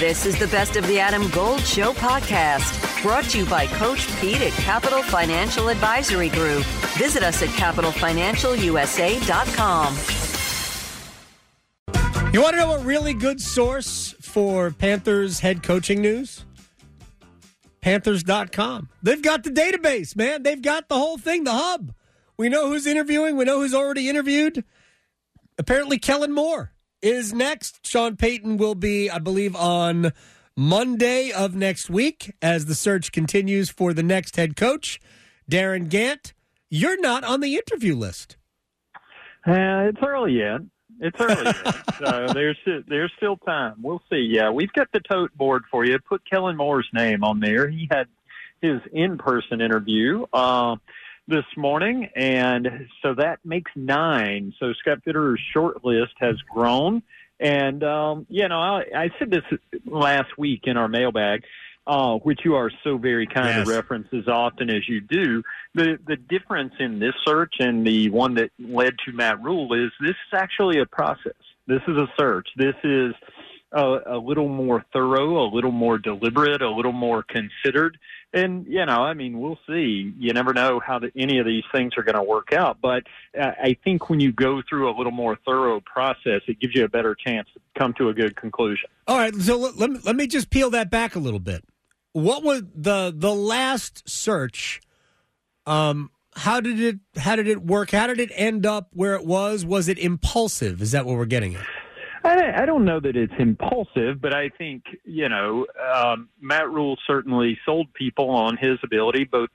This is the Best of the Adam Gold Show podcast, brought to you by Coach Pete at Capital Financial Advisory Group. Visit us at capitalfinancialusa.com. You want to know a really good source for Panthers head coaching news? Panthers.com. They've got the database, man. They've got the whole thing, the hub. We know who's interviewing, we know who's already interviewed. Apparently, Kellen Moore is next. Sean Payton will be, I believe, on Monday of next week as the search continues for the next head coach. Darin Gantt, you're not on the interview list. Uh, it's early yet. It's early, yet. so there's there's still time. We'll see. Yeah, we've got the tote board for you. Put Kellen Moore's name on there. He had his in-person interview uh, this morning, and so that makes nine. So Scott Fitterer's short list has grown, and um, you know I, I said this last week in our mailbag uh, which you are so very kind yes. to reference as often as you do. The the difference in this search and the one that led to Matt Rhule is this is actually a process. This is a search. This is a, a little more thorough, a little more deliberate, a little more considered. And you know, I mean, we'll see. You never know how the, any of these things are going to work out. But I think when you go through a little more thorough process, it gives you a better chance to come to a good conclusion. All right, so let, let me, let me just peel that back a little bit what was the the last search? Um, how did it how did it work? How did it end up where it was? Was it impulsive? Is that what we're getting at? I, I don't know that it's impulsive, but I think you know um, Matt Rhule certainly sold people on his ability, both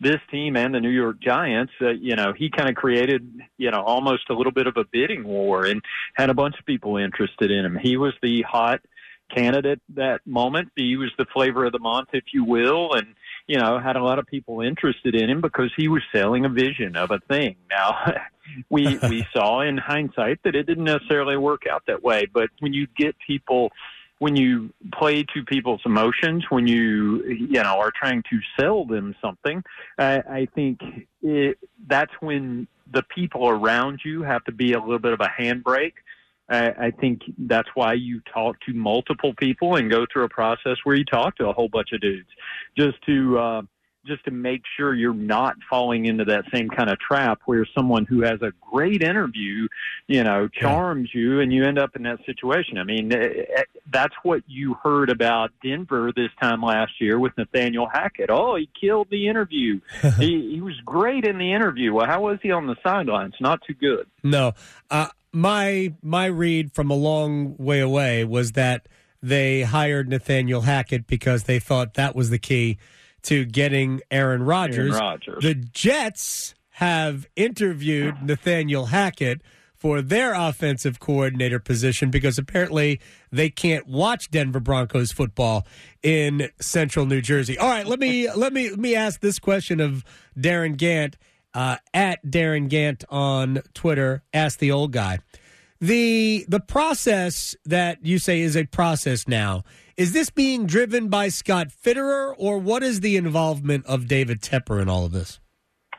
this team and the New York Giants. Uh, you know, he kind of created you know almost a little bit of a bidding war and had a bunch of people interested in him. He was the hot candidate that moment. He was the flavor of the month, if you will, and you know had a lot of people interested in him because he was selling a vision of a thing. Now, we we saw in hindsight that it didn't necessarily work out that way, but when you get people when you play to people's emotions, when you you know are trying to sell them something, I, I think it, that's when the people around you have to be a little bit of a handbrake. I, I think that's why you talk to multiple people and go through a process where you talk to a whole bunch of dudes, just to uh, just to make sure you're not falling into that same kind of trap where someone who has a great interview, you know, charms yeah. you and you end up in that situation. I mean, eh, eh, that's what you heard about Denver this time last year with Nathaniel Hackett. Oh, he killed the interview. he, he was great in the interview. Well, how was he on the sidelines? Not too good. No. Uh, my my read from a long way away was that they hired Nathaniel Hackett because they thought that was the key to getting Aaron Rodgers. Aaron Rodgers. The Jets have interviewed Nathaniel Hackett for their offensive coordinator position because apparently they can't watch Denver Broncos football in central New Jersey. All right, let me let me let me ask this question of Darin Gantt uh, at Darin Gantt on Twitter. Ask the old guy. The the process that you say is a process now. Is this being driven by Scott Fitterer, or what is the involvement of David Tepper in all of this?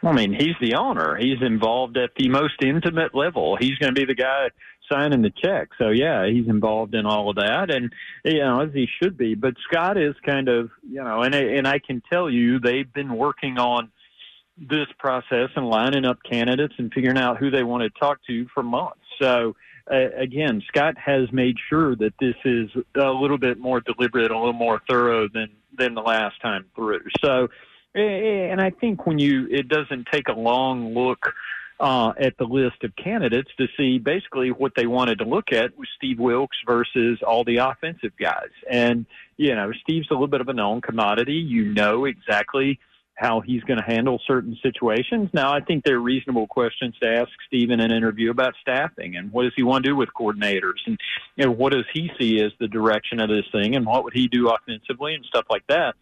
I mean, he's the owner. He's involved at the most intimate level. He's going to be the guy signing the check. So yeah, he's involved in all of that, and you know as he should be. But Scott is kind of you know, and and I can tell you they've been working on this process and lining up candidates and figuring out who they want to talk to for months. So uh, again, Scott has made sure that this is a little bit more deliberate, a little more thorough than than the last time through. So, and I think when you, it doesn't take a long look uh, at the list of candidates to see basically what they wanted to look at was Steve Wilks versus all the offensive guys. And, you know, Steve's a little bit of a known commodity. You know exactly how he's going to handle certain situations. Now, I think there are reasonable questions to ask Steve in an interview about staffing and what does he want to do with coordinators and you know what does he see as the direction of this thing and what would he do offensively and stuff like that.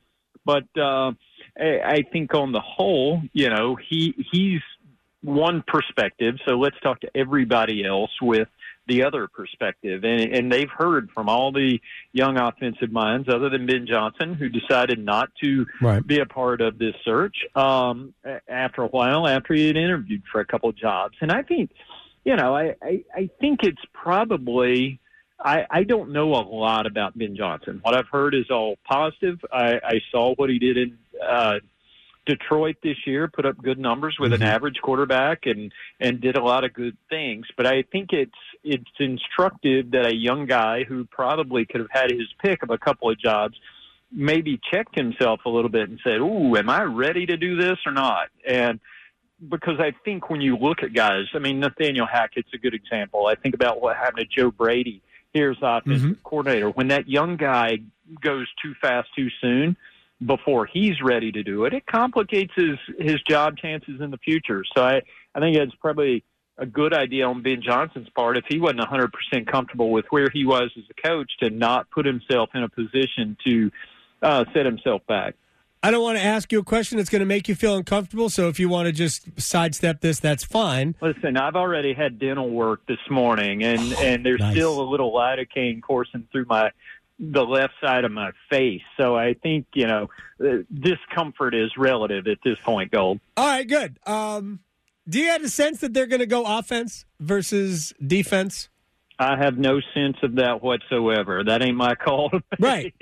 But uh, I think on the whole, you know, he he's one perspective. So let's talk to everybody else with the other perspective. And, and they've heard from all the young offensive minds, other than Ben Johnson, who decided not to right. be a part of this search um, after a while, after he had interviewed for a couple of jobs. And I think, you know, I, I, I think it's probably I, I don't know a lot about Ben Johnson. What I've heard is all positive. I, I saw what he did in uh, Detroit this year, put up good numbers with mm-hmm. an average quarterback, and and did a lot of good things. But I think it's it's instructive that a young guy who probably could have had his pick of a couple of jobs maybe checked himself a little bit and said, "Ooh, am I ready to do this or not?" And because I think when you look at guys, I mean Nathaniel Hackett's a good example. I think about what happened to Joe Brady here's offensive mm-hmm. coordinator. When that young guy goes too fast too soon before he's ready to do it, it complicates his his job chances in the future. So I I think it's probably a good idea on Ben Johnson's part if he wasn't 100% comfortable with where he was as a coach to not put himself in a position to uh, set himself back. I don't want to ask you a question that's going to make you feel uncomfortable. So if you want to just sidestep this, that's fine. Listen, I've already had dental work this morning, and oh, and there's nice. still a little lidocaine coursing through my the left side of my face. So I think you know discomfort is relative at this point. Gold. All right, good. Um, do you have a sense that they're going to go offense versus defense? I have no sense of that whatsoever. That ain't my call. Right.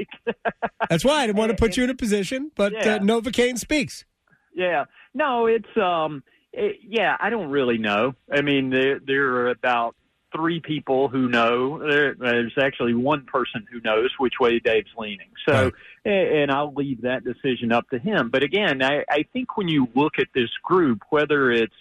That's why I didn't want to put you in a position, but uh, yeah. uh, Novocaine speaks. Yeah. No, it's um. It, yeah, I don't really know. I mean, there there are about three people who know. There, there's actually one person who knows which way Dave's leaning. So, right. and I'll leave that decision up to him. But again, I, I think when you look at this group, whether it's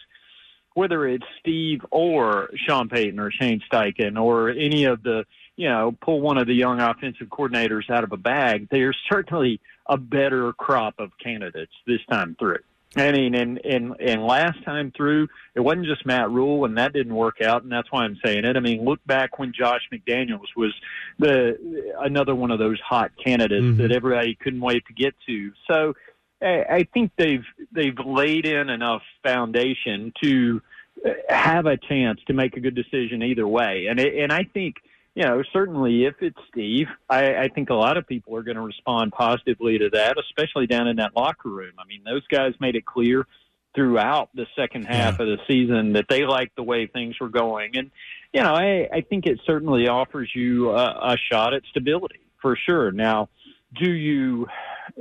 whether it's Steve or Sean Payton or Shane Steichen or any of the, you know, pull one of the young offensive coordinators out of a bag, there's certainly a better crop of candidates this time through. I mean, and, and, and last time through, it wasn't just Matt Rhule, and that didn't work out, and that's why I'm saying it. I mean, look back when Josh McDaniels was the another one of those hot candidates mm-hmm. that everybody couldn't wait to get to. So, I, I think they've they've laid in enough foundation to have a chance to make a good decision either way. And it, and I think you know certainly if it's Steve, I, I think a lot of people are going to respond positively to that, especially down in that locker room. I mean, those guys made it clear throughout the second half yeah. of the season that they liked the way things were going, and you know I, I think it certainly offers you a, a shot at stability for sure. Now do you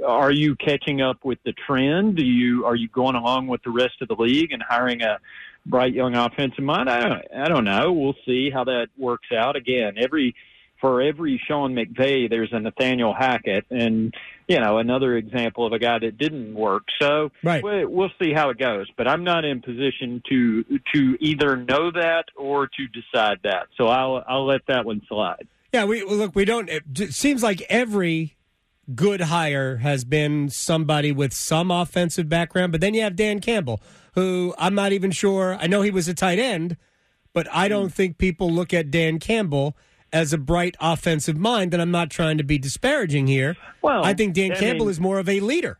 are you catching up with the trend? Do you are you going along with the rest of the league and hiring a bright young offensive mind? I don't, I don't know. We'll see how that works out. Again, every for every Sean McVay, there's a Nathaniel Hackett, and you know another example of a guy that didn't work. So right. we, we'll see how it goes. But I'm not in position to to either know that or to decide that. So I'll I'll let that one slide. Yeah, we look. We don't. It seems like every good hire has been somebody with some offensive background, but then you have Dan Campbell, who I'm not even sure. I know he was a tight end, but I don't hmm. think people look at Dan Campbell as a bright offensive mind. And I'm not trying to be disparaging here. Well, I think Dan I Campbell mean, is more of a leader.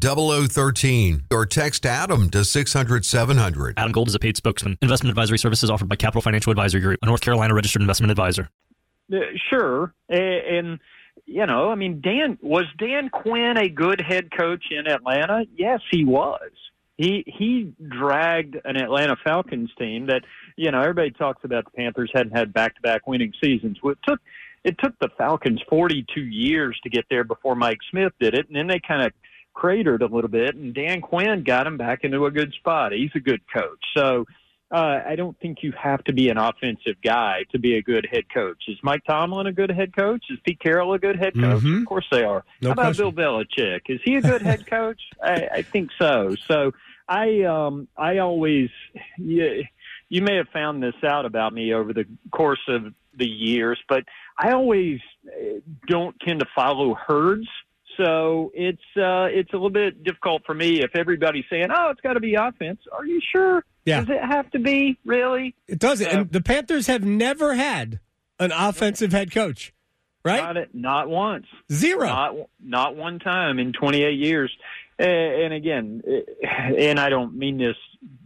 0013 or text Adam to 600 700. Adam Gold is a paid spokesman. Investment advisory services offered by Capital Financial Advisory Group, a North Carolina registered investment advisor. Uh, sure. And, you know, I mean, Dan, was Dan Quinn a good head coach in Atlanta? Yes, he was. He he dragged an Atlanta Falcons team that you know everybody talks about the Panthers hadn't had back to back winning seasons. Well, it took it took the Falcons 42 years to get there before Mike Smith did it, and then they kind of cratered a little bit, and Dan Quinn got him back into a good spot. He's a good coach. So uh, I don't think you have to be an offensive guy to be a good head coach. Is Mike Tomlin a good head coach? Is Pete Carroll a good head coach? Mm-hmm. Of course they are. No How about question. Bill Belichick? Is he a good head coach? I, I think so. So I um I always you, you may have found this out about me over the course of the years, but I always uh, don't tend to follow herds. So it's uh, it's a little bit difficult for me if everybody's saying, "Oh, it's got to be offense." Are you sure? Yeah. Does it have to be really? It does. Uh, and the Panthers have never had an offensive head coach. right? Not, it, not once. Zero. Not not one time in 28 years. And again, and I don't mean this.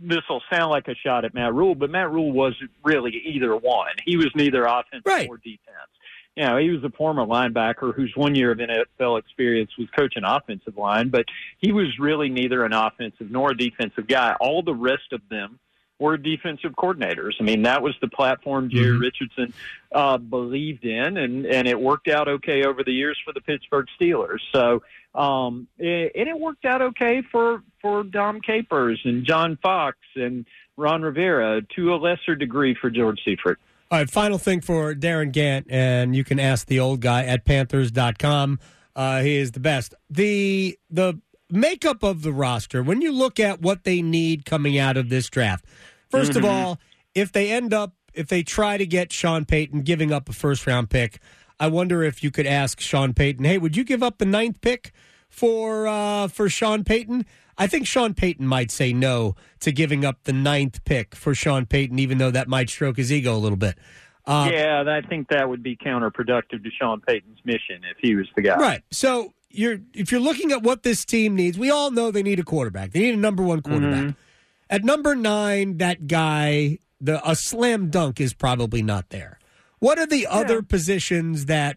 This will sound like a shot at Matt Rhule, but Matt Rhule wasn't really either one. He was neither offense right. or defense. You know, he was a former linebacker whose one year of NFL experience was coaching offensive line, but he was really neither an offensive nor a defensive guy. All the rest of them were defensive coordinators. I mean, that was the platform Jerry mm-hmm. Richardson uh, believed in, and and it worked out okay over the years for the Pittsburgh Steelers. So, um, it, and it worked out okay for for Dom Capers and John Fox and Ron Rivera to a lesser degree for George Seifert. All right, final thing for Darin Gantt, and you can ask the old guy at Panthers.com. Uh, he is the best. The the makeup of the roster, when you look at what they need coming out of this draft, 1st mm-hmm. of all, if they end up, if they try to get Sean Payton giving up a first round pick, I wonder if you could ask Sean Payton, hey, would you give up the ninth pick for uh, for Sean Payton? I think Sean Payton might say no to giving up the ninth pick for Sean Payton, even though that might stroke his ego a little bit. Uh, yeah, I think that would be counterproductive to Sean Payton's mission if he was the guy. Right. So you're if you're looking at what this team needs, we all know they need a quarterback. They need a number one quarterback. Mm-hmm. At number nine, that guy, the a slam dunk is probably not there. What are the yeah. other positions that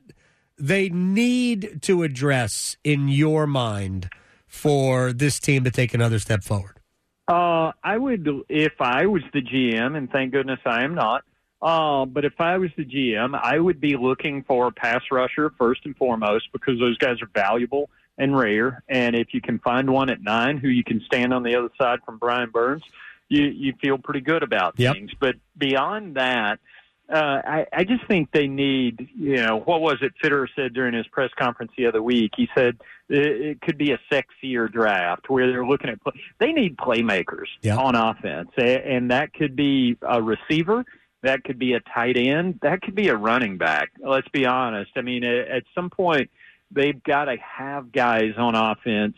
they need to address in your mind for this team to take another step forward? Uh, I would, if I was the GM, and thank goodness I am not. Uh, but if I was the GM, I would be looking for a pass rusher first and foremost because those guys are valuable and rare. And if you can find one at nine who you can stand on the other side from Brian Burns, you you feel pretty good about yep. things. But beyond that, uh, I, I just think they need, you know, what was it Fitterer said during his press conference the other week? He said it, it could be a sexier draft where they're looking at, play. they need playmakers yep. on offense. And that could be a receiver. That could be a tight end. That could be a running back. Let's be honest. I mean, at some point, they've got to have guys on offense.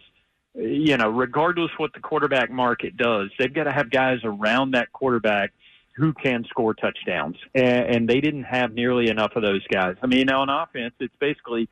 You know, regardless what the quarterback market does, they've got to have guys around that quarterback who can score touchdowns, and, and they didn't have nearly enough of those guys. I mean, on offense, it's basically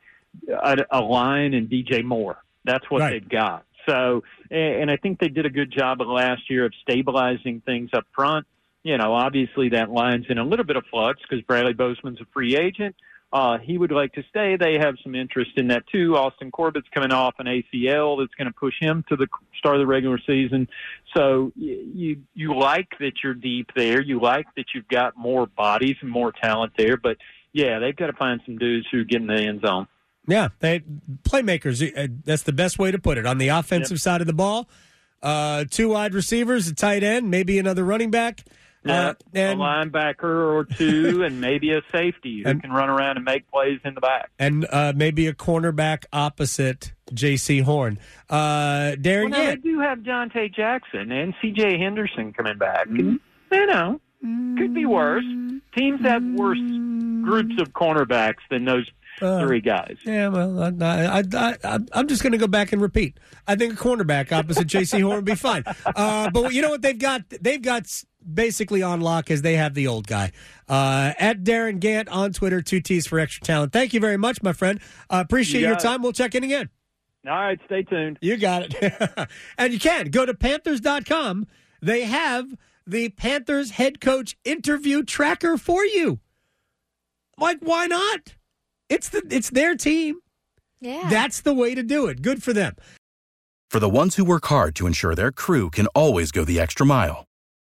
a, a line and DJ Moore. That's what right. they've got. So, and and I think they did a good job of last year of stabilizing things up front. You know, obviously that line's in a little bit of flux because Bradley Bozeman's a free agent. Uh, he would like to stay. They have some interest in that too. Austin Corbett's coming off an ACL that's going to push him to the start of the regular season. So you you like that you're deep there. You like that you've got more bodies and more talent there. But yeah, they've got to find some dudes who get in the end zone. Yeah, they playmakers. Uh, that's the best way to put it. On the offensive yep. side of the ball, uh, two wide receivers, a tight end, maybe another running back. Yeah, uh, and, a linebacker or two, and maybe a safety who and, can run around and make plays in the back, and uh, maybe a cornerback opposite Jaycee Horn. Uh, Darin, well, they do have Donte Jackson and C.J. Henderson coming back. Mm-hmm. you know, could be worse. Teams have worse groups of cornerbacks than those uh, three guys. Yeah, well, I, I, I, I'm just going to go back and repeat. I think a cornerback opposite Jaycee Horn would be fine. Uh, but you know what they've got? They've got basically on lock as they have the old guy. Uh, at Darin Gantt on Twitter, two T's for extra talent. Thank you very much, my friend. Uh, appreciate you your time. It. We'll check in again. All right, stay tuned. You got it. and you can go to Panthers.com. They have the Panthers head coach interview tracker for you. Like, why not? It's the it's their team. Yeah. That's the way to do it. Good for them. For the ones who work hard to ensure their crew can always go the extra mile